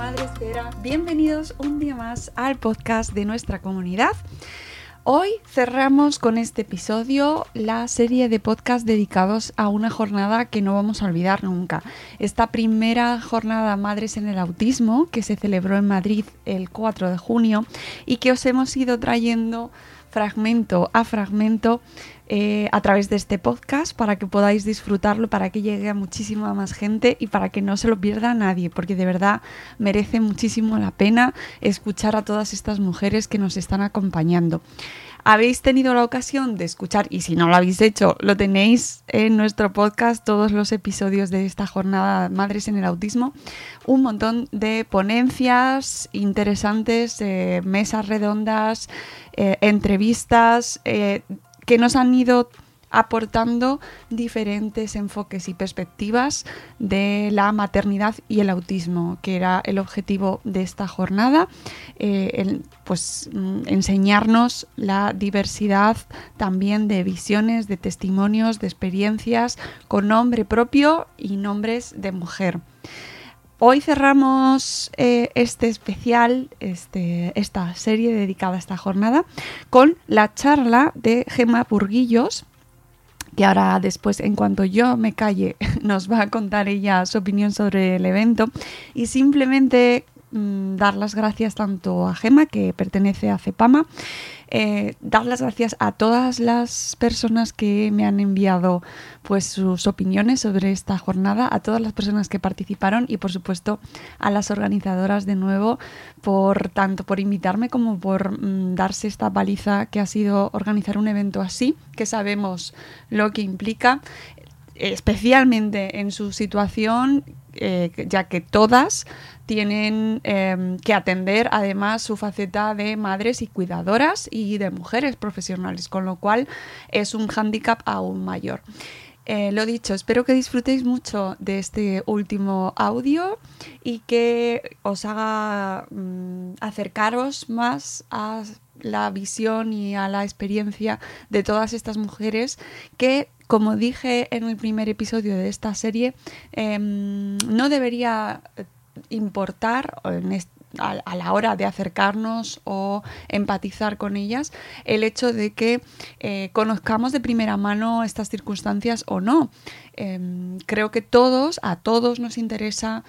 Madre. Bienvenidos un día más al podcast de nuestra comunidad. Hoy cerramos con este episodio la serie de podcasts dedicados a una jornada que no vamos a olvidar nunca. Esta primera jornada Madres en el Autismo que se celebró en Madrid el 4 de junio y que os hemos ido trayendo fragmento a fragmento eh, a través de este podcast para que podáis disfrutarlo, para que llegue a muchísima más gente y para que no se lo pierda nadie, porque de verdad merece muchísimo la pena escuchar a todas estas mujeres que nos están acompañando. Habéis tenido la ocasión de escuchar, y si no lo habéis hecho, lo tenéis en nuestro podcast, todos los episodios de esta jornada Madres en el Autismo, un montón de ponencias interesantes, eh, mesas redondas, eh, entrevistas, eh, que nos han ido aportando diferentes enfoques y perspectivas de la maternidad y el autismo, que era el objetivo de esta jornada, eh, pues mm, enseñarnos la diversidad también de visiones, de testimonios, de experiencias con nombre propio y nombres de mujer. Hoy cerramos eh, este especial, este, esta serie dedicada a esta jornada, con la charla de Gemma Burguillos, que ahora después, en cuanto yo me calle, nos va a contar ella su opinión sobre el evento. Y simplemente mm, dar las gracias tanto a Gema, que pertenece a CEPAMA, eh, dar las gracias a todas las personas que me han enviado pues sus opiniones sobre esta jornada, a todas las personas que participaron y por supuesto a las organizadoras de nuevo por tanto por invitarme como por mm, darse esta paliza que ha sido organizar un evento así, que sabemos lo que implica especialmente en su situación, eh, ya que todas tienen eh, que atender además su faceta de madres y cuidadoras y de mujeres profesionales, con lo cual es un hándicap aún mayor. Eh, lo dicho, espero que disfrutéis mucho de este último audio y que os haga mm, acercaros más a la visión y a la experiencia de todas estas mujeres que como dije en el primer episodio de esta serie, em, no debería importar a, la hora de acercarnos o empatizar con ellas el hecho de que eh, conozcamos de primera mano estas circunstancias o no. Em, creo que todos, a todos nos interesa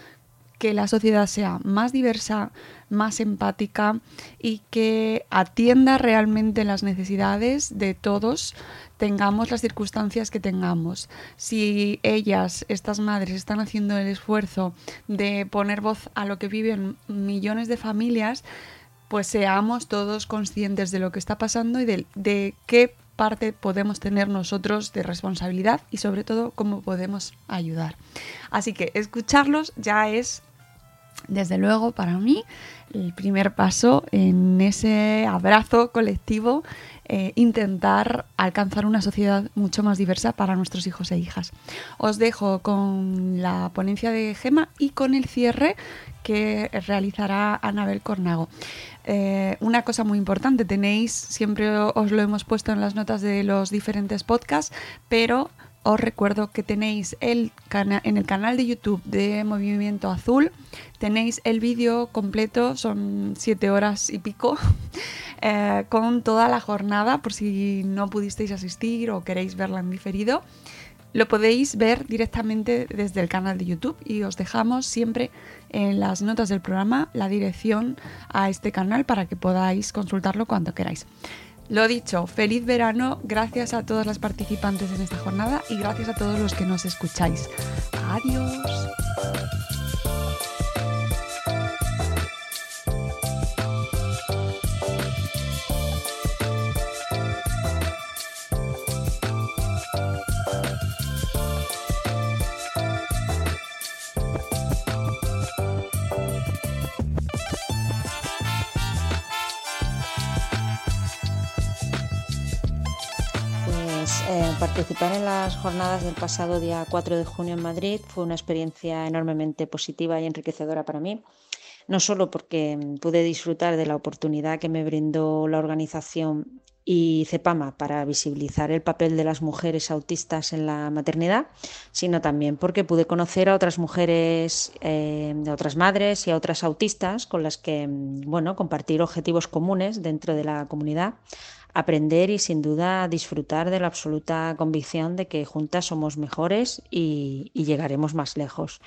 que la sociedad sea más diversa, más empática y que atienda realmente las necesidades de todos, tengamos las circunstancias que tengamos. Si ellas, estas madres, están haciendo el esfuerzo de poner voz a lo que viven millones de familias, pues seamos todos conscientes de lo que está pasando y de, qué parte podemos tener nosotros de responsabilidad y sobre todo cómo podemos ayudar. Así que escucharlos ya es, desde luego, para mí el primer paso en ese abrazo colectivo, eh, intentar alcanzar una sociedad mucho más diversa para nuestros hijos e hijas. Os dejo con la ponencia de Gema y con el cierre que realizará Anabel Cornago. Eh, una cosa muy importante, tenéis, siempre os lo hemos puesto en las notas de los diferentes podcasts, pero os recuerdo que tenéis el en el canal de YouTube de Movimiento Azul, tenéis el vídeo completo, son siete horas y pico, eh, con toda la jornada, por si no pudisteis asistir o queréis verla en diferido. Lo podéis ver directamente desde el canal de YouTube y os dejamos siempre en las notas del programa la dirección a este canal para que podáis consultarlo cuando queráis. Lo dicho, feliz verano, gracias a todas las participantes en esta jornada y gracias a todos los que nos escucháis. Adiós. Participar en las jornadas del pasado día 4 de junio en Madrid fue una experiencia enormemente positiva y enriquecedora para mí. No solo porque pude disfrutar de la oportunidad que me brindó la organización y CEPAMA para visibilizar el papel de las mujeres autistas en la maternidad, sino también porque pude conocer a otras mujeres, eh, a otras madres y a otras autistas con las que bueno, compartir objetivos comunes dentro de la comunidad aprender y sin duda disfrutar de la absoluta convicción de que juntas somos mejores y, llegaremos más lejos.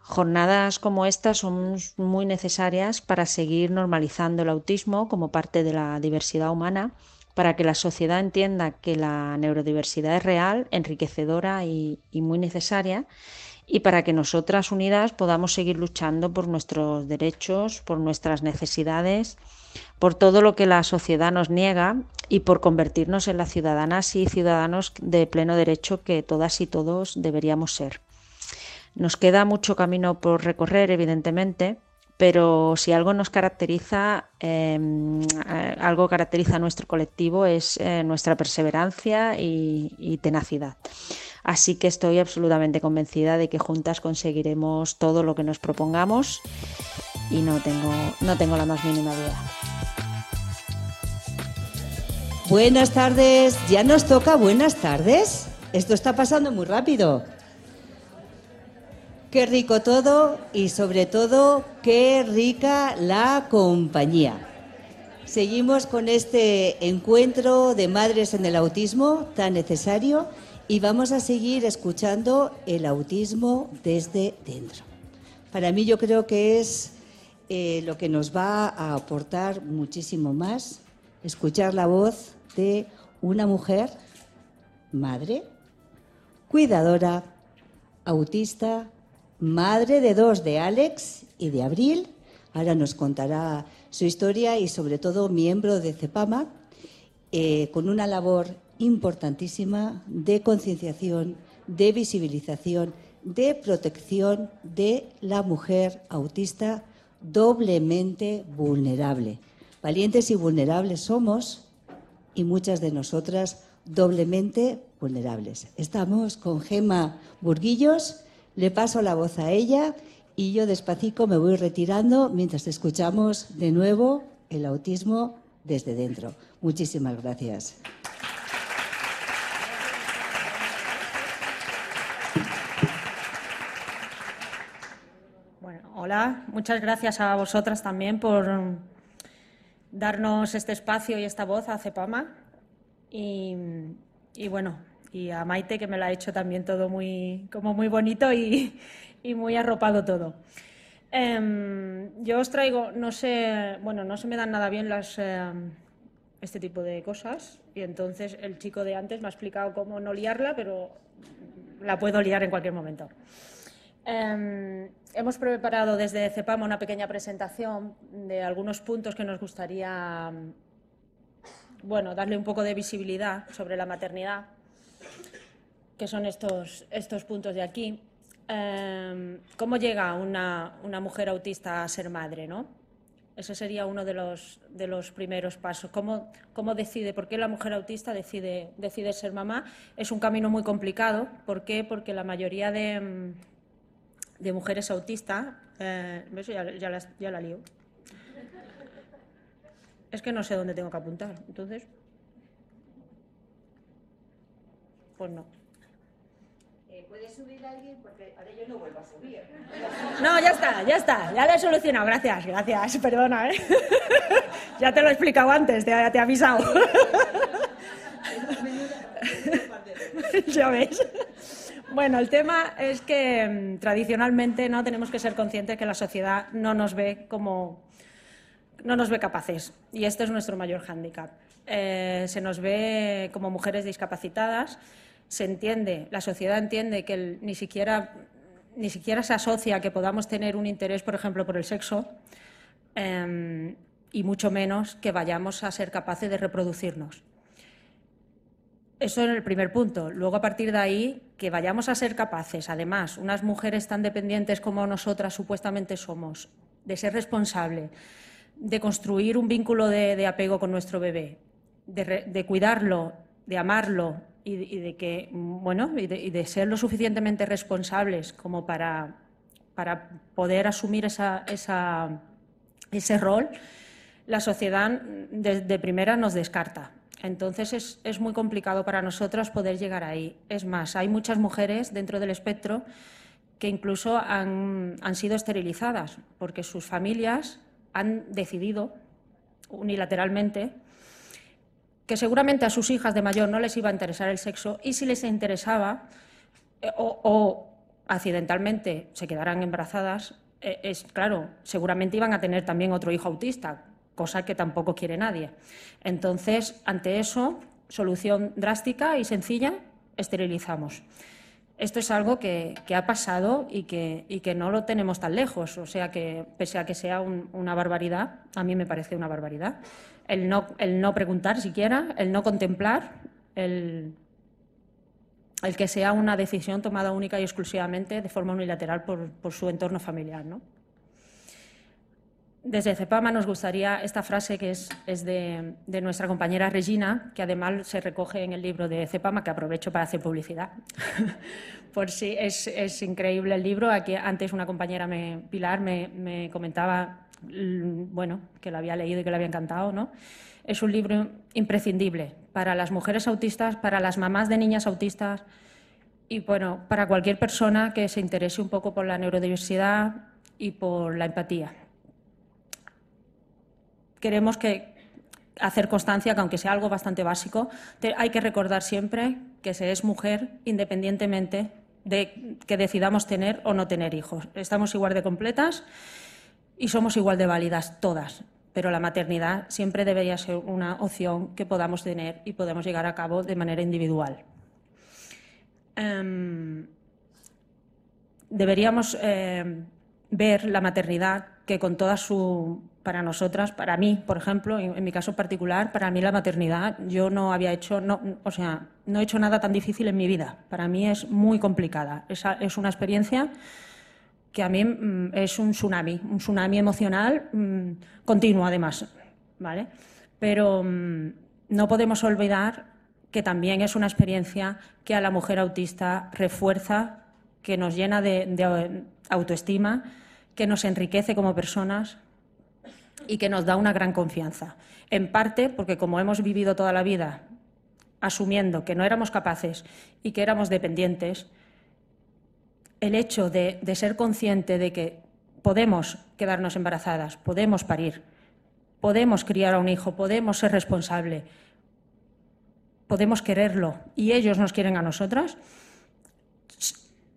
Jornadas como estas son muy necesarias para seguir normalizando el autismo como parte de la diversidad humana, para que la sociedad entienda que la neurodiversidad es real, enriquecedora y, y muy necesaria, y para que nosotras unidas podamos seguir luchando por nuestros derechos, por nuestras necesidades por todo lo que la sociedad nos niega y por convertirnos en las ciudadanas y ciudadanos de pleno derecho que todas y todos deberíamos ser. Nos queda mucho camino por recorrer, evidentemente, pero si algo nos caracteriza, em, algo caracteriza a nuestro colectivo es eh, nuestra perseverancia y, y, tenacidad. Así que estoy absolutamente convencida de que juntas conseguiremos todo lo que nos propongamos y no tengo, no tengo la más mínima duda. Buenas tardes, ya nos toca buenas tardes. Esto está pasando muy rápido. Qué rico todo y sobre todo qué rica la compañía. Seguimos con este encuentro de madres en el autismo tan necesario y vamos a seguir escuchando el autismo desde dentro. Para mí yo creo que es eh, lo que nos va a aportar muchísimo más, escuchar la voz de una mujer, madre, cuidadora, autista, madre de dos, de Alex y de Abril. Ahora nos contará su historia y sobre todo miembro de CEPAMA, eh, con una labor importantísima de concienciación, de visibilización, de protección de la mujer autista doblemente vulnerable. Valientes y vulnerables somos y muchas de nosotras doblemente vulnerables. Estamos con Gema Burguillos, le paso la voz a ella y yo despacito me voy retirando mientras escuchamos de nuevo el autismo desde dentro. Muchísimas gracias. Hola, muchas gracias a vosotras también por darnos este espacio y esta voz a Cepama. Y, bueno, y a Maite que me lo ha hecho también todo muy, como muy bonito y, muy arropado todo. Em, yo os traigo, no sé, bueno, no se me dan nada bien em, este tipo de cosas y entonces el chico de antes me ha explicado cómo no liarla, pero la puedo liar en cualquier momento. Em, hemos preparado desde CEPAM una pequeña presentación de algunos puntos que nos gustaría bueno, darle un poco de visibilidad sobre la maternidad, que son estos, estos puntos de aquí. Em, ¿Cómo llega una, una, mujer autista a ser madre? ¿no? Ese sería uno de los, de los primeros pasos. ¿Cómo, ¿Cómo, decide? ¿Por qué la mujer autista decide, decide ser mamá? Es un camino muy complicado. ¿Por qué? Porque la mayoría de, de mujeres autistas. Eh, ya, ya, la, ya la lío. Es que no sé dónde tengo que apuntar. Entonces. Pues no. ¿Puedes subir alguien? Porque ahora yo no vuelvo a subir. No, ya está, ya está. Ya lo he solucionado. Gracias, gracias. Perdona, ¿eh? ya te lo he explicado antes, te, te he avisado. ya ves. Bueno, el tema es que mm, tradicionalmente no tenemos que ser conscientes que la sociedad no nos ve como no nos ve capaces y este es nuestro mayor hándicap. Eh, se nos ve como mujeres discapacitadas, se entiende, la sociedad entiende que ni siquiera ni siquiera se asocia que podamos tener un interés, por ejemplo, por el sexo, eh, y mucho menos que vayamos a ser capaces de reproducirnos. Eso es el primer punto. Luego, a partir de ahí, que vayamos a ser capaces, además, unas mujeres tan dependientes como nosotras supuestamente somos, de ser responsable, de construir un vínculo de, apego con nuestro bebé, de, cuidarlo, de amarlo y, de que, bueno, y de, ser lo suficientemente responsables como para, para poder asumir esa, ese rol, la sociedad de primera nos descarta. Entonces es, muy complicado para nosotros poder llegar ahí. Es más, hay muchas mujeres dentro del espectro que incluso han, sido esterilizadas porque sus familias han decidido unilateralmente que seguramente a sus hijas de mayor no les iba a interesar el sexo y si les interesaba eh, o, accidentalmente se quedaran embarazadas, eh, es claro, seguramente iban a tener también otro hijo autista, cosa que tampoco quiere nadie. Entonces, ante eso, solución drástica y sencilla, esterilizamos. Esto es algo que, ha pasado y que, que, no lo tenemos tan lejos. O sea que, pese a que sea una barbaridad, a mí me parece una barbaridad. El no, el no preguntar siquiera, el no contemplar, el, el, que sea una decisión tomada única y exclusivamente de forma unilateral por, por su entorno familiar. ¿no? Desde CEPAMA nos gustaría esta frase que es, de, nuestra compañera Regina, que además se recoge en el libro de CEPAMA, que aprovecho para hacer publicidad. Por si es, increíble el libro. Aquí antes una compañera, me, Pilar, me, comentaba mm, bueno, que lo había leído y que le había encantado. ¿no? Es un libro imprescindible para las mujeres autistas, para las mamás de niñas autistas y bueno, para cualquier persona que se interese un poco por la neurodiversidad y por la empatía queremos que hacer constancia que aunque sea algo bastante básico, hay que recordar siempre que se es mujer independientemente de que decidamos tener o no tener hijos. Estamos igual de completas y somos igual de válidas todas, pero la maternidad siempre debería ser una opción que podamos tener y podemos llegar a cabo de manera individual. Em, deberíamos em, ver la maternidad que con toda su para nosotras, para mí, por ejemplo, en, mi caso particular, para mí la maternidad, yo no había hecho, no, o sea, no he hecho nada tan difícil en mi vida. Para mí es muy complicada. Es, es una experiencia que a mí mm, es un tsunami, un tsunami emocional mm, continuo, además, ¿vale? Pero mm, no podemos olvidar que también es una experiencia que a la mujer autista refuerza, que nos llena de autoestima, que nos enriquece como personas, y que nos da una gran confianza. En parte porque como hemos vivido toda la vida asumiendo que no éramos capaces y que éramos dependientes, el hecho de, ser consciente de que podemos quedarnos embarazadas, podemos parir, podemos criar a un hijo, podemos ser responsables, podemos quererlo y ellos nos quieren a nosotras,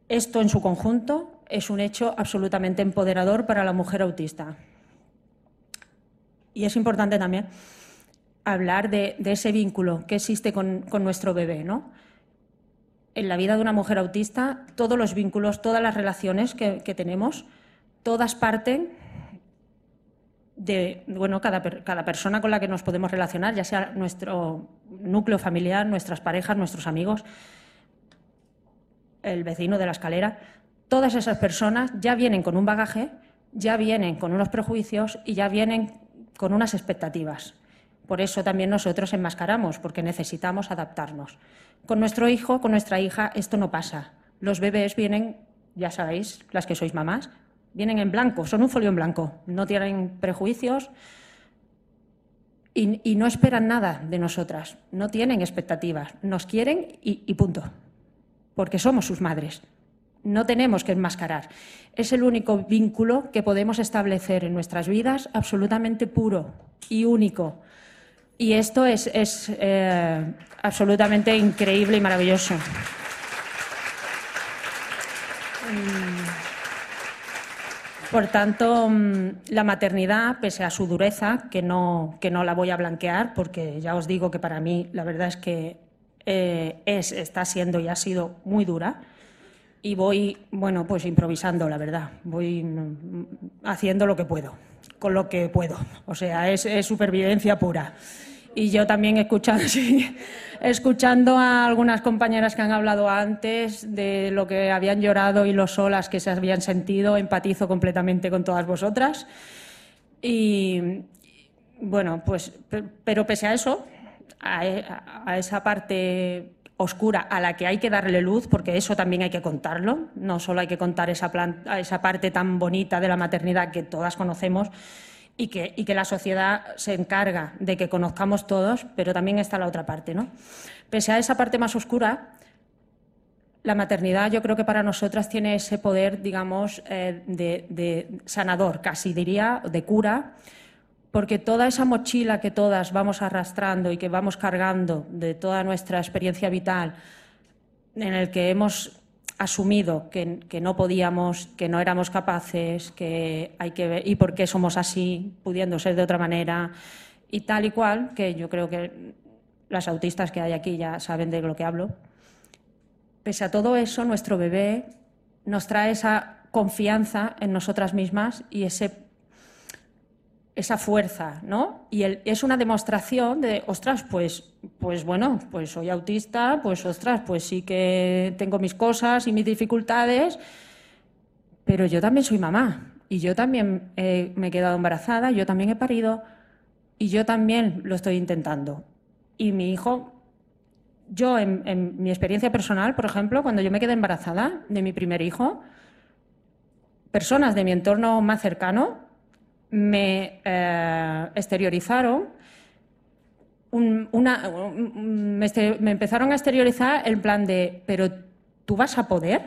esto en su conjunto es un hecho absolutamente empoderador para la mujer autista y es importante también hablar de, ese vínculo que existe con, nuestro bebé, ¿no? En la vida de una mujer autista, todos los vínculos, todas las relaciones que, tenemos, todas parten de bueno, cada, cada persona con la que nos podemos relacionar, ya sea nuestro núcleo familiar, nuestras parejas, nuestros amigos, el vecino de la escalera, todas esas personas ya vienen con un bagaje, ya vienen con unos prejuicios y ya vienen con unas expectativas. Por eso también nosotros enmascaramos, porque necesitamos adaptarnos. Con nuestro hijo, con nuestra hija, esto no pasa. Los bebés vienen, ya sabéis, las que sois mamás, vienen en blanco, son un folio en blanco, no tienen prejuicios y, no esperan nada de nosotras, no tienen expectativas, nos quieren y, y punto, porque somos sus madres. No tenemos que enmascarar. Es el único vínculo que podemos establecer en nuestras vidas absolutamente puro y único. Y esto es, eh, absolutamente increíble y maravilloso. Por tanto, mm, la maternidad, pese a su dureza, que no, que no la voy a blanquear, porque ya os digo que para mí la verdad es que eh, es, está siendo y ha sido muy dura, y voy, bueno, pues improvisando, la verdad. Voy mm, haciendo lo que puedo, con lo que puedo. O sea, es, supervivencia pura. Y yo también escuchando, escuchando a algunas compañeras que han hablado antes de lo que habían llorado y lo solas que se habían sentido, empatizo completamente con todas vosotras. Y bueno, pues, pero pese a eso, a, a esa parte oscura a la que hay que darle luz, porque eso también hay que contarlo, no solo hay que contar esa, esa parte tan bonita de la maternidad que todas conocemos y que, y que, la sociedad se encarga de que conozcamos todos, pero también está la otra parte. ¿no? Pese a esa parte más oscura, la maternidad yo creo que para nosotras tiene ese poder, digamos, eh, de, de sanador, casi diría, de cura, porque toda esa mochila que todas vamos arrastrando y que vamos cargando de toda nuestra experiencia vital, en el que hemos asumido que, no podíamos, que no éramos capaces, que hay que ver, y por qué somos así, pudiendo ser de otra manera, y tal y cual, que yo creo que las autistas que hay aquí ya saben de lo que hablo. Pese a todo eso, nuestro bebé nos trae esa confianza en nosotras mismas y ese esa fuerza, ¿no? Y es una demostración de, ostras, pues, pues bueno, pues soy autista, pues ostras, pues sí que tengo mis cosas y mis dificultades, pero yo también soy mamá y yo también me he quedado embarazada, yo también he parido y yo también lo estoy intentando. Y mi hijo, yo en, en mi experiencia personal, por ejemplo, cuando yo me quedé embarazada de mi primer hijo, personas de mi entorno más cercano me eh, exteriorizaron, una, me, empezaron a exteriorizar el plan de, pero tú vas a poder,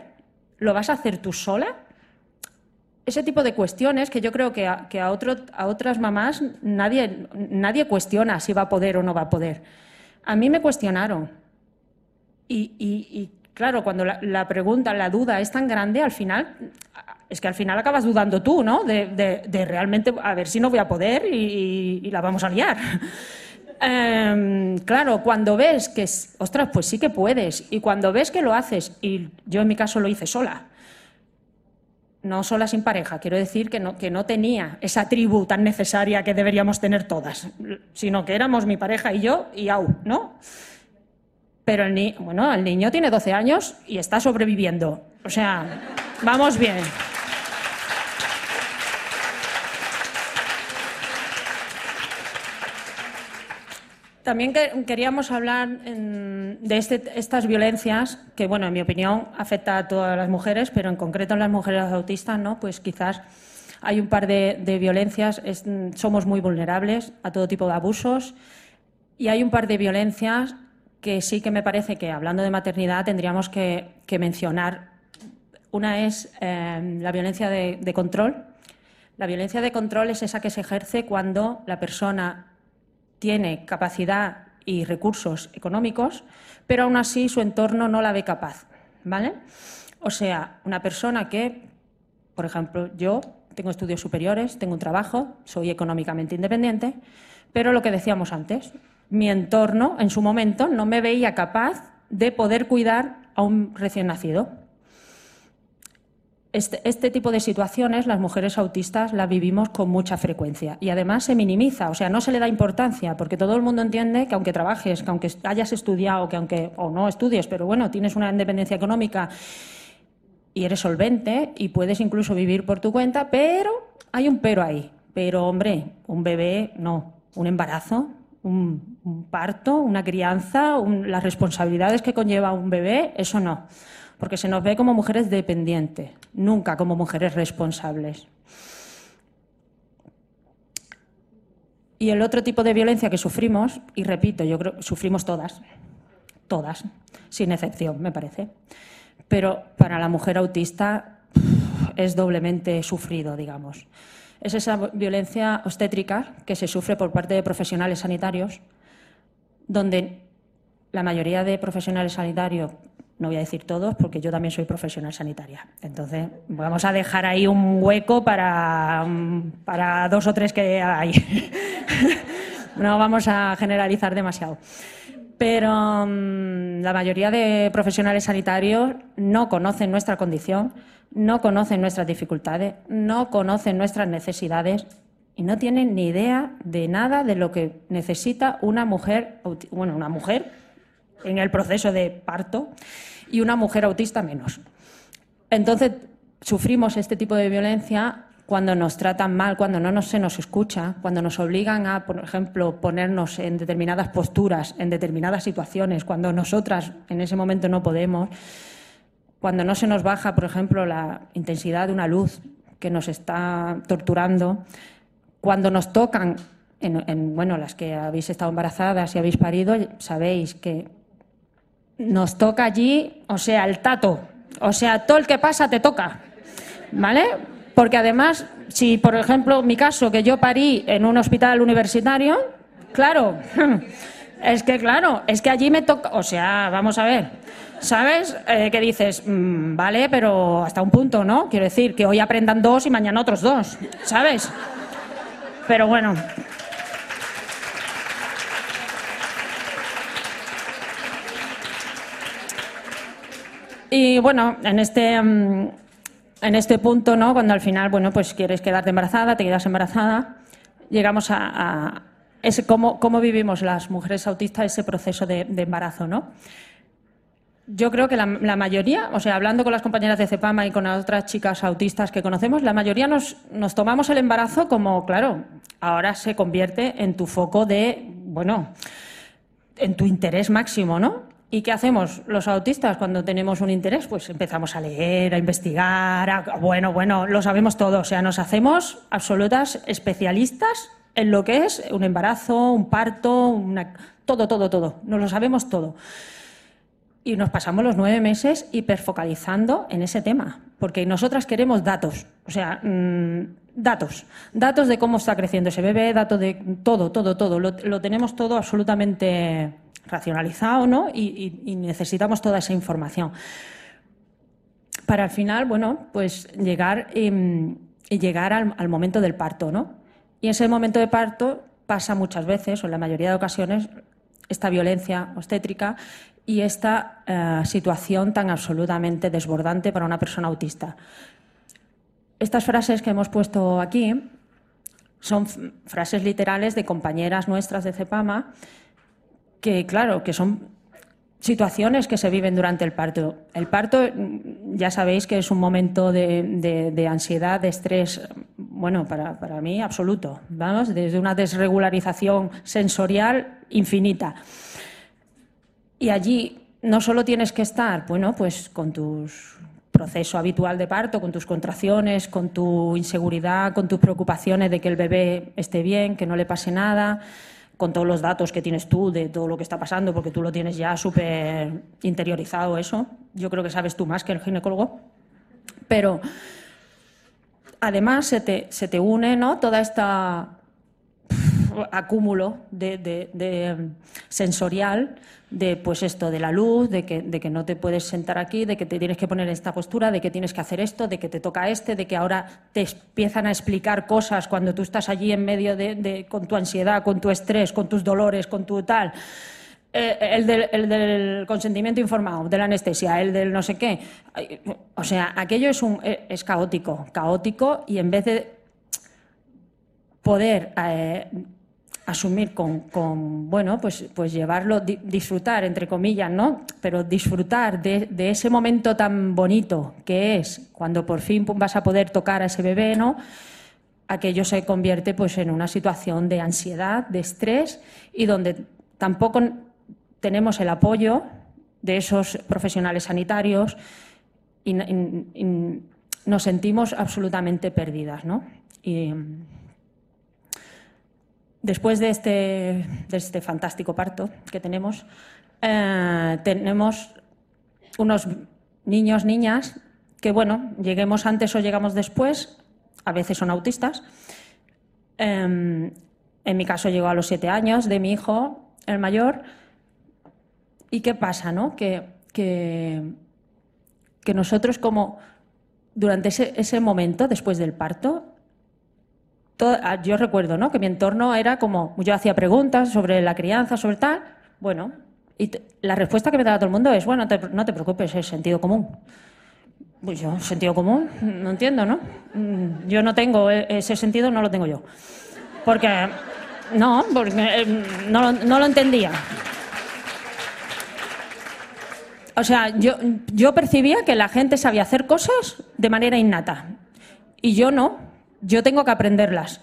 lo vas a hacer tú sola. Ese tipo de cuestiones que yo creo que a, otras mamás nadie, cuestiona si va a poder o no va a poder. A mí me cuestionaron. Y, y, claro, cuando la, la, pregunta, la duda es tan grande, al final es que al final acabas dudando tú, ¿no? De, realmente, a ver si no voy a poder y, la vamos a liar. Em, claro, cuando ves que, ostras, pues sí que puedes, y cuando ves que lo haces, y yo en mi caso lo hice sola, no sola sin pareja, quiero decir que no, que no tenía esa tribu tan necesaria que deberíamos tener todas, sino que éramos mi pareja y yo y au, ¿no? Pero bueno, el niño tiene 12 años y está sobreviviendo. O sea, vamos bien. También queríamos hablar de este, estas violencias que, bueno, en mi opinión, afecta a todas las mujeres, pero en concreto en las mujeres autistas, ¿no? Pues quizás hay un par de, violencias, somos muy vulnerables a todo tipo de abusos y hay un par de violencias que sí que me parece que, hablando de maternidad, tendríamos que, mencionar. Una es eh, la violencia de control. La violencia de control es esa que se ejerce cuando la persona tiene capacidad y recursos económicos, pero aún así su entorno no la ve capaz. ¿vale? O sea, una persona que, por ejemplo, yo tengo estudios superiores, tengo un trabajo, soy económicamente independiente, pero lo que decíamos antes, mi entorno en su momento no me veía capaz de poder cuidar a un recién nacido. Este, este, tipo de situaciones las mujeres autistas las vivimos con mucha frecuencia y además se minimiza, o sea, no se le da importancia porque todo el mundo entiende que aunque trabajes, que aunque hayas estudiado, que aunque o no estudies, pero bueno, tienes una independencia económica y eres solvente y puedes incluso vivir por tu cuenta, pero hay un pero ahí. Pero hombre, un bebé no, un embarazo, un, parto, una crianza, las responsabilidades que conlleva un bebé, eso no porque se nos ve como mujeres dependientes, nunca como mujeres responsables. Y el otro tipo de violencia que sufrimos, y repito, yo creo que sufrimos todas, todas, sin excepción, me parece. Pero para la mujer autista es doblemente sufrido, digamos. Es esa violencia obstétrica que se sufre por parte de profesionales sanitarios, donde la mayoría de profesionales sanitarios no voy a decir todos porque yo también soy profesional sanitaria. Entonces, vamos a dejar ahí un hueco para, para dos o tres que hay. no vamos a generalizar demasiado. Pero mm, la mayoría de profesionales sanitarios no conocen nuestra condición, no conocen nuestras dificultades, no conocen nuestras necesidades y no tienen ni idea de nada de lo que necesita una mujer, bueno, una mujer en el proceso de parto y una mujer autista menos. Entonces, sufrimos este tipo de violencia cuando nos tratan mal, cuando no se nos escucha, cuando nos obligan a, por ejemplo, ponernos en determinadas posturas, en determinadas situaciones, cuando nosotras en ese momento no podemos, cuando no se nos baja, por ejemplo, la intensidad de una luz que nos está torturando, cuando nos tocan, en, bueno, las que habéis estado embarazadas y habéis parido, sabéis que nos toca allí, o sea, el tato. O sea, todo el que pasa te toca. ¿Vale? Porque además, si por ejemplo mi caso, que yo parí en un hospital universitario, claro, es que claro, es que allí me toca, o sea, vamos a ver, ¿sabes? Eh, que dices, mm, vale, pero hasta un punto, ¿no? Quiero decir, que hoy aprendan dos y mañana otros dos, ¿sabes? Pero bueno, Y bueno, en este, mm, en este punto, ¿no? cuando al final bueno, pues quieres quedarte embarazada, te quedas embarazada, llegamos a, cómo, cómo, vivimos las mujeres autistas ese proceso de, embarazo. ¿no? Yo creo que la, mayoría, o sea, hablando con las compañeras de CEPAMA y con otras chicas autistas que conocemos, la mayoría nos, nos tomamos el embarazo como, claro, ahora se convierte en tu foco de, bueno, en tu interés máximo, ¿no? ¿Y qué hacemos los autistas cuando tenemos un interés? Pues empezamos a leer, a investigar, bueno, bueno, lo sabemos todo, o sea, nos hacemos absolutas especialistas en lo que es un embarazo, un parto, todo, todo, todo, nos lo sabemos todo. Y nos pasamos los nueve meses hiperfocalizando en ese tema, porque nosotras queremos datos, o sea, mm, datos, datos de cómo está creciendo ese bebé, datos de todo, todo, todo, lo tenemos todo absolutamente racionalizado, ¿no? Y, necesitamos toda esa información. Para al final, bueno, pues llegar, em, llegar al, momento del parto, ¿no? Y ese momento de parto pasa muchas veces, o en la mayoría de ocasiones, esta violencia obstétrica y esta eh, situación tan absolutamente desbordante para una persona autista. Estas frases que hemos puesto aquí son frases literales de compañeras nuestras de CEPAMA que, claro, que son situaciones que se viven durante el parto. El parto, ya sabéis que es un momento de, ansiedad, de estrés, bueno, para, para, mí absoluto, vamos, desde una desregularización sensorial infinita. Y allí no solo tienes que estar, bueno, pues con tu proceso habitual de parto, con tus contracciones, con tu inseguridad, con tus preocupaciones de que el bebé esté bien, que no le pase nada, con todos los datos que tienes tú de todo lo que está pasando, porque tú lo tienes ya súper interiorizado eso. Yo creo que sabes tú más que el ginecólogo. Pero además se te, se te une ¿no? toda esta acúmulo de, sensorial de pues esto de la luz, de que, no te puedes sentar aquí, de que te tienes que poner en esta postura, de que tienes que hacer esto, de que te toca este, de que ahora te empiezan a explicar cosas cuando tú estás allí en medio de, con tu ansiedad, con tu estrés, con tus dolores, con tu tal. eh, el, del, el del consentimiento informado, de la anestesia, el del no sé qué. O sea, aquello es, un, eh, es caótico, caótico y en vez de poder eh, asumir con, bueno, pues, pues llevarlo, di- disfrutar, entre comillas, ¿no? Pero disfrutar de, ese momento tan bonito que es cuando por fin vas a poder tocar a ese bebé, ¿no? Aquello se convierte pues en una situación de ansiedad, de estrés y donde tampoco tenemos el apoyo de esos profesionales sanitarios y- y nos sentimos absolutamente perdidas, ¿no? Y, después de este, de este fantástico parto que tenemos, eh, tenemos unos niños, niñas, que bueno, lleguemos antes o llegamos después, a veces son autistas. Eh, en mi caso llegó a los siete años de mi hijo, el mayor. ¿Y qué pasa, no? Que, que, que nosotros como durante ese, ese momento, después del parto, ah, yo recuerdo ¿no? que mi entorno era como, yo hacía preguntas sobre la crianza, sobre tal, bueno, y la respuesta que me daba todo el mundo es, bueno, no te preocupes, es sentido común. Pues yo, sentido común, no entiendo, ¿no? Mm, Yo no tengo e- ese sentido, no lo tengo yo. Porque, no, porque eh, no, no lo entendía. O sea, yo, yo percibía que la gente sabía hacer cosas de manera innata. Y yo no. Yo tengo que aprenderlas.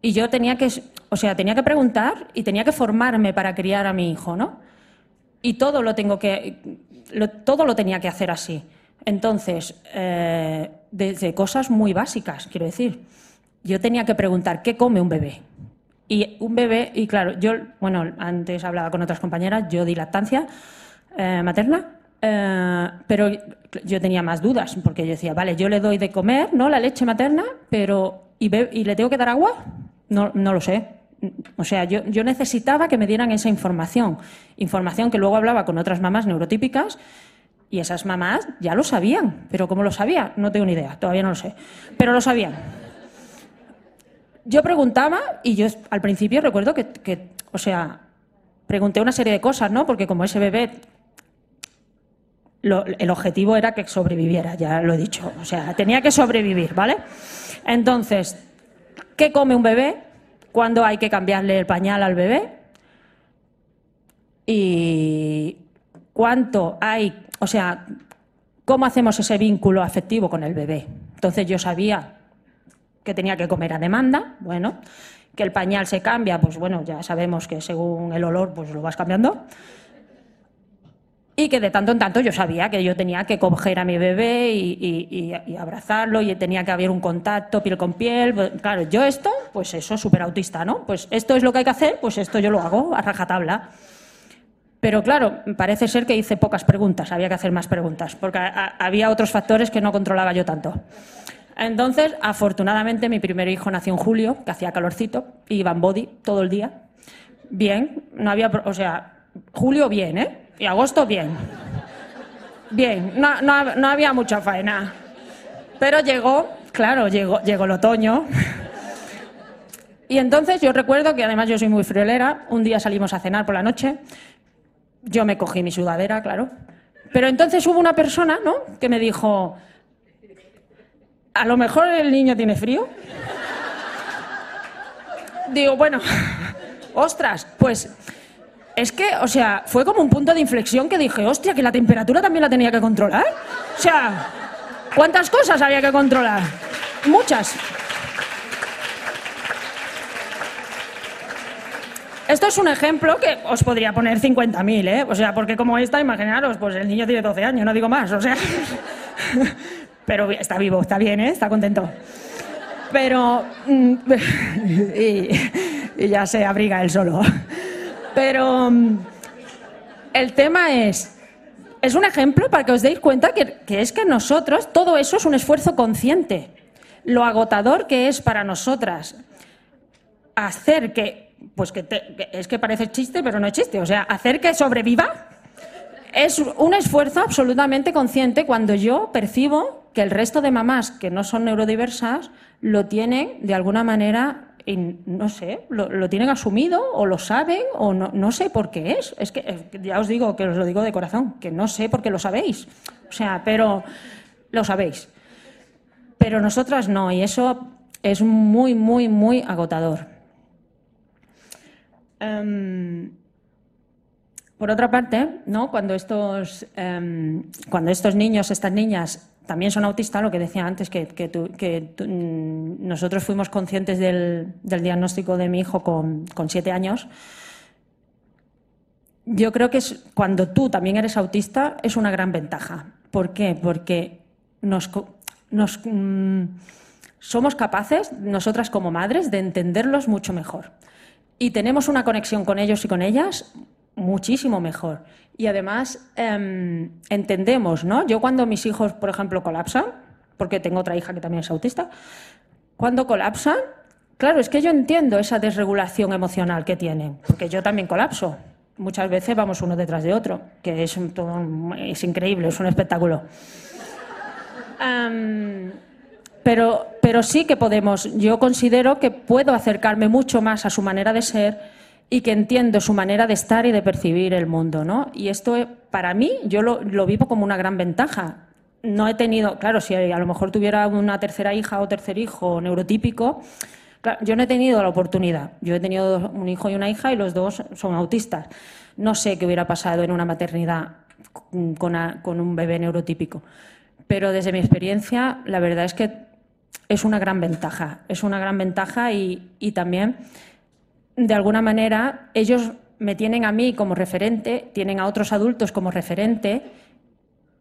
Y yo tenía que, o sea, tenía que preguntar y tenía que formarme para criar a mi hijo, ¿no? Y todo lo tengo que, todo lo tenía que hacer así. Entonces, eh, desde cosas muy básicas, quiero decir. Yo tenía que preguntar qué come un bebé. Y un bebé, y claro, yo, bueno, antes hablaba con otras compañeras, yo di lactancia eh, materna, eh, pero yo tenía más dudas, porque yo decía, vale, yo le doy de comer, ¿no? La leche materna, pero ¿y, y le tengo que dar agua? No, no lo sé. O sea, yo, yo necesitaba que me dieran esa información, información que luego hablaba con otras mamás neurotípicas y esas mamás ya lo sabían, pero ¿cómo lo sabían? No tengo ni idea, todavía no lo sé, pero lo sabían. Yo preguntaba y yo al principio recuerdo que, que, o sea, pregunté una serie de cosas, ¿no? Porque como ese bebé, el objetivo era que sobreviviera, ya lo he dicho. O sea, tenía que sobrevivir, ¿vale? Entonces, ¿qué come un bebé? ¿Cuándo hay que cambiarle el pañal al bebé? Y cuánto hay, o sea, cómo hacemos ese vínculo afectivo con el bebé. Entonces yo sabía que tenía que comer a demanda, bueno, que el pañal se cambia, pues bueno, ya sabemos que según el olor pues lo vas cambiando. Y que de tanto en tanto yo sabía que yo tenía que coger a mi bebé y, abrazarlo y tenía que haber un contacto piel con piel. Pues, Claro, yo esto, pues eso, súper autista, ¿no? Pues esto es lo que hay que hacer, pues esto yo lo hago a rajatabla. Pero claro, parece ser que hice pocas preguntas, había que hacer más preguntas, porque había otros factores que no controlaba yo tanto. Entonces, afortunadamente, mi primer hijo nació en julio, que hacía calorcito, y iba en body todo el día. Bien, no había, o sea, julio bien, ¿eh? Y agosto bien. Bien, no, no no había mucha faena. Pero llegó, claro, llegó, llegó el otoño. Y entonces yo recuerdo que además yo soy muy friolera, un día salimos a cenar por la noche, yo me cogí mi sudadera, claro. Pero entonces hubo una persona, ¿no?, que me dijo, a lo mejor el niño tiene frío. Digo, bueno, ostras, pues es que, o sea, fue como un punto de inflexión que dije, hostia, que la temperatura también la tenía que controlar. O sea, ¿cuántas cosas había que controlar? Muchas. Esto es un ejemplo que os podría poner 50.000, ¿eh? O sea, porque como esta, imaginaros, pues el niño tiene 12 años, no digo más, o sea. Pero está vivo, está bien, ¿eh? Está contento. Pero. mm, y, y ya se abriga él solo. Pero. mm, El tema es. Es un ejemplo para que os deis cuenta que, que es que nosotros, todo eso es un esfuerzo consciente. Lo agotador que es para nosotras hacer que. Pues que, te- que es que parece chiste, pero no es chiste. O sea, hacer que sobreviva es un esfuerzo absolutamente consciente cuando yo percibo que el resto de mamás que no son neurodiversas lo tienen de alguna manera y no sé, lo, lo tienen asumido o lo saben o no, no sé por qué es. Es que ya os digo que os lo digo de corazón, que no sé por qué lo sabéis. O sea, pero lo sabéis. Pero nosotras no, y eso es muy, muy, muy agotador. Em, por otra parte, ¿no? cuando, estos, em, cuando estos niños, estas niñas también son autistas, lo que decía antes, que, mm, nosotros fuimos conscientes del, diagnóstico de mi hijo con, siete años, yo creo que cuando tú también eres autista es una gran ventaja. ¿Por qué? Porque nos, mm, somos capaces, nosotras como madres, de entenderlos mucho mejor. Y tenemos una conexión con ellos y con ellas muchísimo mejor. Y además em, entendemos, ¿no? Yo cuando mis hijos, por ejemplo, colapsan, porque tengo otra hija que también es autista, cuando colapsan, claro, es que yo entiendo esa desregulación emocional que tienen, porque yo también colapso. Muchas veces vamos uno detrás de otro, que es, es increíble, es un espectáculo. Am, pero, pero sí que podemos, yo considero que puedo acercarme mucho más a su manera de ser y que entiendo su manera de estar y de percibir el mundo, ¿no? Y esto, eh, para mí, yo lo, lo vivo como una gran ventaja. No he tenido, claro, si a lo mejor tuviera una tercera hija o tercer hijo neurotípico, claro, yo no he tenido la oportunidad. Yo he tenido un hijo y una hija y los dos son autistas. No sé qué hubiera pasado en una maternidad con a- con un bebé neurotípico. Pero desde mi experiencia, la verdad es que es una gran ventaja. Es una gran ventaja y, y también, de alguna manera, ellos me tienen a mí como referente, tienen a otros adultos como referente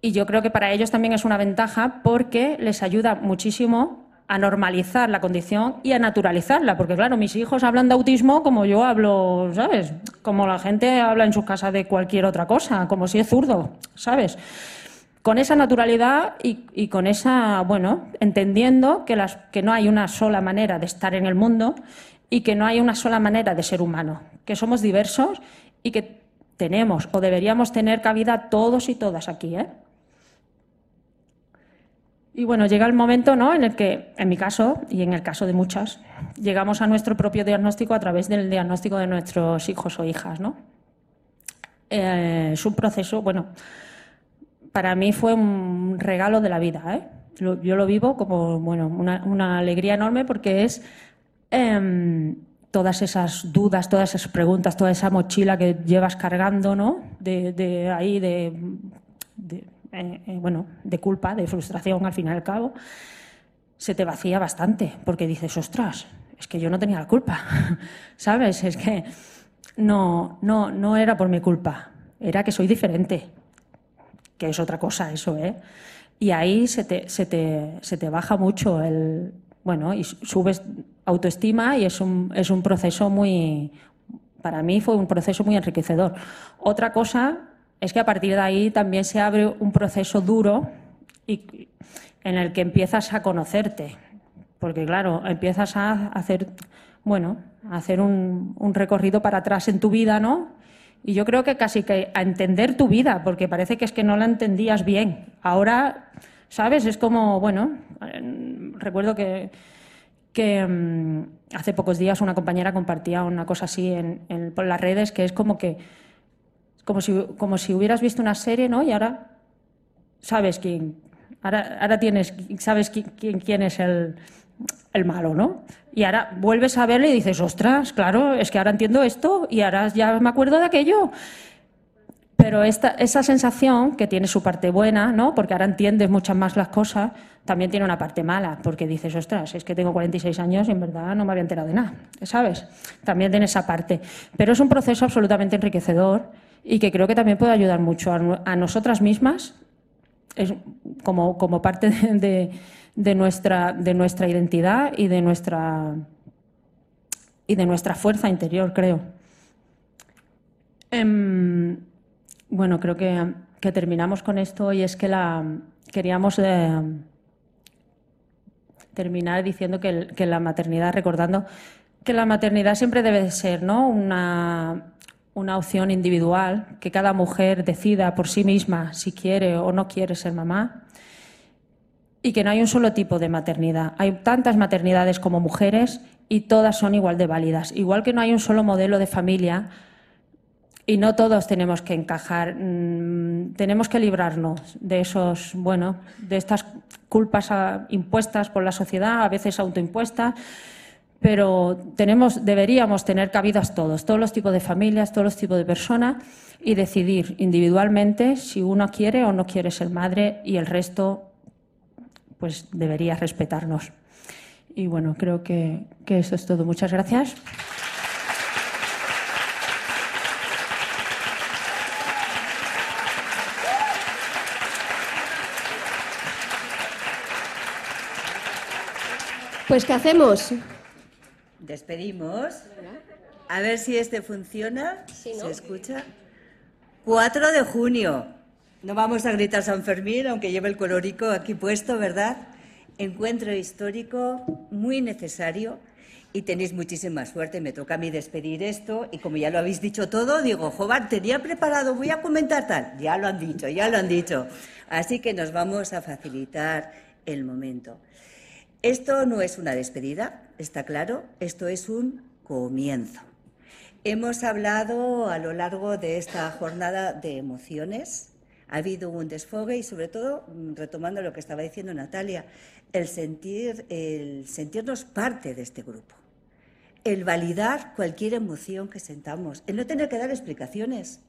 y yo creo que para ellos también es una ventaja porque les ayuda muchísimo a normalizar la condición y a naturalizarla, porque claro, mis hijos hablan de autismo como yo hablo, ¿sabes? Como la gente habla en sus casas de cualquier otra cosa, como si es zurdo, ¿sabes? Con esa naturalidad y, y con esa, bueno, entendiendo que, las, que no hay una sola manera de estar en el mundo y que no hay una sola manera de ser humano, que somos diversos y que tenemos o deberíamos tener cabida todos y todas aquí, ¿eh? Y bueno, llega el momento ¿no? en el que, en mi caso y en el caso de muchas, llegamos a nuestro propio diagnóstico a través del diagnóstico de nuestros hijos o hijas. ¿no? Eh, es un proceso, bueno, para mí fue un regalo de la vida. ¿eh? Yo lo vivo como bueno, una alegría enorme porque es em, todas esas dudas, todas esas preguntas, toda esa mochila que llevas cargando, ¿no? De, ahí, de, de, eh, eh, bueno, de culpa, de frustración al fin y al cabo, se te vacía bastante porque dices, ostras, es que yo no tenía la culpa, ¿sabes? Es que no, no, no era por mi culpa, era que soy diferente, que es otra cosa eso, ¿eh? Y ahí se te, se te, se te baja mucho el, bueno, y subes autoestima y es un, es un proceso muy, para mí fue un proceso muy enriquecedor. Otra cosa es que a partir de ahí también se abre un proceso duro y, en el que empiezas a conocerte, porque claro, empiezas a hacer, bueno, a hacer un, un recorrido para atrás en tu vida, ¿no? Y yo creo que casi que a entender tu vida, porque parece que es que no la entendías bien. Ahora, ¿sabes? Es como, bueno, recuerdo que, mm, hace pocos días una compañera compartía una cosa así en, por las redes, que es como que, como si, como si hubieras visto una serie, ¿no? Y ahora sabes quién, ahora, ahora tienes, sabes quién, quién es el, el malo, ¿no? Y ahora vuelves a verle y dices, ostras, claro, es que ahora entiendo esto y ahora ya me acuerdo de aquello. Pero esta, esa sensación, que tiene su parte buena, ¿no? porque ahora entiendes muchas más las cosas, también tiene una parte mala, porque dices, ostras, es que tengo 46 años y en verdad no me había enterado de nada, ¿sabes? También tiene esa parte. Pero es un proceso absolutamente enriquecedor y que creo que también puede ayudar mucho a, nosotras mismas, es como, parte de nuestra, de nuestra identidad y de nuestra, y de nuestra fuerza interior, creo. Em, bueno, creo que, terminamos con esto y es que la, queríamos eh, terminar diciendo que, la maternidad, recordando que la maternidad siempre debe de ser ¿no? una opción individual, que cada mujer decida por sí misma si quiere o no quiere ser mamá y que no hay un solo tipo de maternidad. Hay tantas maternidades como mujeres y todas son igual de válidas. Igual que no hay un solo modelo de familia y no todos tenemos que encajar, mm, tenemos que librarnos de esos, bueno, de estas culpas ah, impuestas por la sociedad, a veces autoimpuestas, pero tenemos, deberíamos tener cabidas todos, todos los tipos de familias, todos los tipos de personas y decidir individualmente si uno quiere o no quiere ser madre y el resto pues debería respetarnos. Y bueno, creo que, que eso es todo. Muchas gracias. Pues, ¿qué hacemos? Despedimos. A ver si este funciona. ¿Se escucha? 4 de junio. No vamos a gritar San Fermín, aunque lleve el colorico aquí puesto, ¿verdad? Encuentro histórico muy necesario y tenéis muchísima suerte. Me toca a mí despedir esto y como ya lo habéis dicho todo, digo, Jovan, tenía preparado, voy a comentar tal. Ya lo han dicho, ya lo han dicho. Así que nos vamos a facilitar el momento. Esto no es una despedida, está claro, esto es un comienzo. Hemos hablado a lo largo de esta jornada de emociones, ha habido un desfogue y sobre todo, mm, retomando lo que estaba diciendo Natalia, el, sentir, el sentirnos parte de este grupo, el validar cualquier emoción que sentamos, el no tener que dar explicaciones,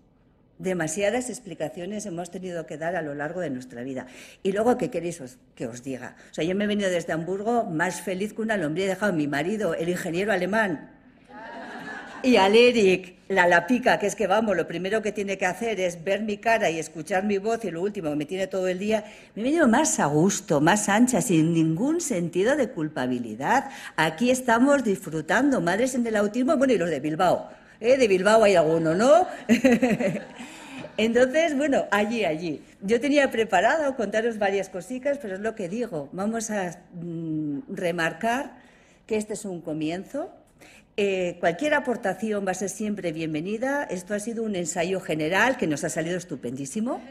Demasiadas explicaciones hemos tenido que dar a lo largo de nuestra vida. Y luego, ¿qué queréis que os diga? O sea, yo me he venido desde Hamburgo más feliz que una lombriz. He dejado a mi marido, el ingeniero alemán, y al Eric, la lapica, que es que vamos, lo primero que tiene que hacer es ver mi cara y escuchar mi voz y lo último que me tiene todo el día, me he venido más a gusto, más ancha, sin ningún sentido de culpabilidad. Aquí estamos disfrutando, madres en el autismo, bueno, y los de Bilbao. ¿Eh? De Bilbao hay alguno, ¿no? Entonces, bueno, allí, allí. Yo tenía preparado contaros varias cositas, pero es lo que digo. Vamos a mm, remarcar que este es un comienzo. Eh, cualquier aportación va a ser siempre bienvenida. Esto ha sido un ensayo general que nos ha salido estupendísimo.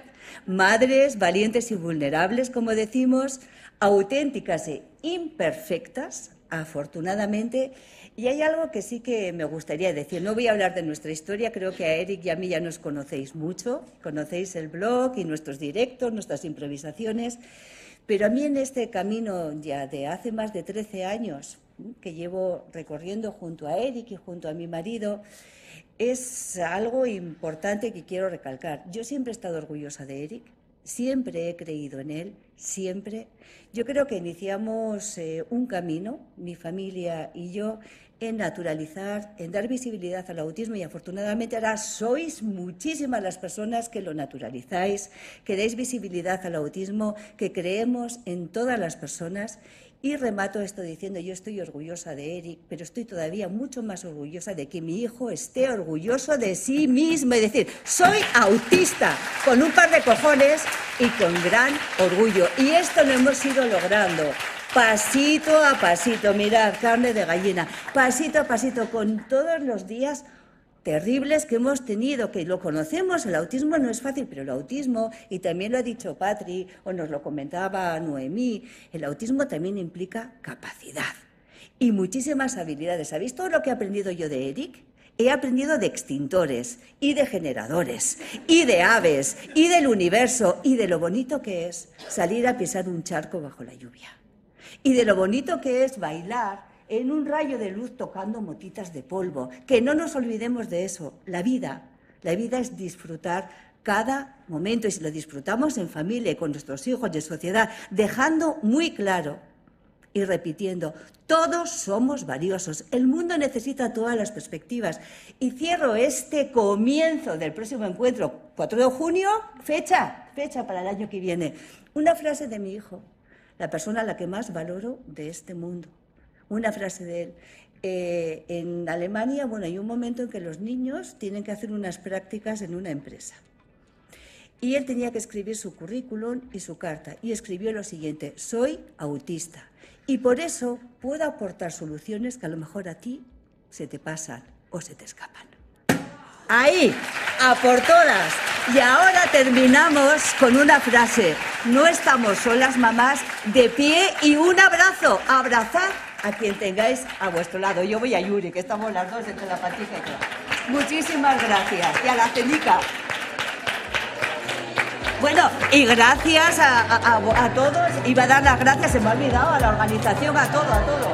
Madres valientes y vulnerables, como decimos, auténticas e imperfectas, afortunadamente, y hay algo que sí que me gustaría decir. No voy a hablar de nuestra historia, creo que a Eric y a mí ya nos conocéis mucho, conocéis el blog y nuestros directos, nuestras improvisaciones, pero a mí en este camino ya de hace más de 13 años que llevo recorriendo junto a Eric y junto a mi marido, es algo importante que quiero recalcar. Yo siempre he estado orgullosa de Eric, siempre he creído en él, siempre. Yo creo que iniciamos eh, un camino, mi familia y yo, en naturalizar, en dar visibilidad al autismo y afortunadamente ahora sois muchísimas las personas que lo naturalizáis, que dais visibilidad al autismo, que creemos en todas las personas y remato esto diciendo, yo estoy orgullosa de Eric, pero estoy todavía mucho más orgullosa de que mi hijo esté orgulloso de sí mismo. Es decir, soy autista con un par de cojones y con gran orgullo. Y esto lo hemos ido logrando pasito a pasito, mirad, carne de gallina, pasito a pasito, con todos los días terribles que hemos tenido, que lo conocemos, el autismo no es fácil, pero el autismo, y también lo ha dicho Patri, o nos lo comentaba Noemí, el autismo también implica capacidad y muchísimas habilidades. ¿Habéis todo lo que he aprendido yo de Eric? He aprendido de extintores y de generadores y de aves y del universo y de lo bonito que es salir a pisar un charco bajo la lluvia y de lo bonito que es bailar en un rayo de luz tocando motitas de polvo. Que no nos olvidemos de eso. La vida, la vida es disfrutar cada momento y si lo disfrutamos en familia con nuestros hijos y en sociedad, dejando muy claro y repitiendo, todos somos valiosos. El mundo necesita todas las perspectivas. Y cierro este comienzo del próximo encuentro, 4 de junio, fecha, fecha para el año que viene. Una frase de mi hijo, la persona a la que más valoro de este mundo. Una frase de él. Eh, en Alemania, bueno, hay un momento en que los niños tienen que hacer unas prácticas en una empresa. Y él tenía que escribir su currículum y su carta. Y escribió lo siguiente, soy autista. Y por eso puedo aportar soluciones que a lo mejor a ti se te pasan o se te escapan. Ahí, a por todas. Y ahora terminamos con una frase. No estamos solas, mamás, de pie y un abrazo. Abrazar a quien tengáis a vuestro lado. Yo voy a Yuri, que estamos las dos entre la patija y yo. Muchísimas gracias. Y a la cenica. Bueno, y gracias a- a todos. Iba a dar las gracias, se me ha olvidado, a la organización, a todo, a todo.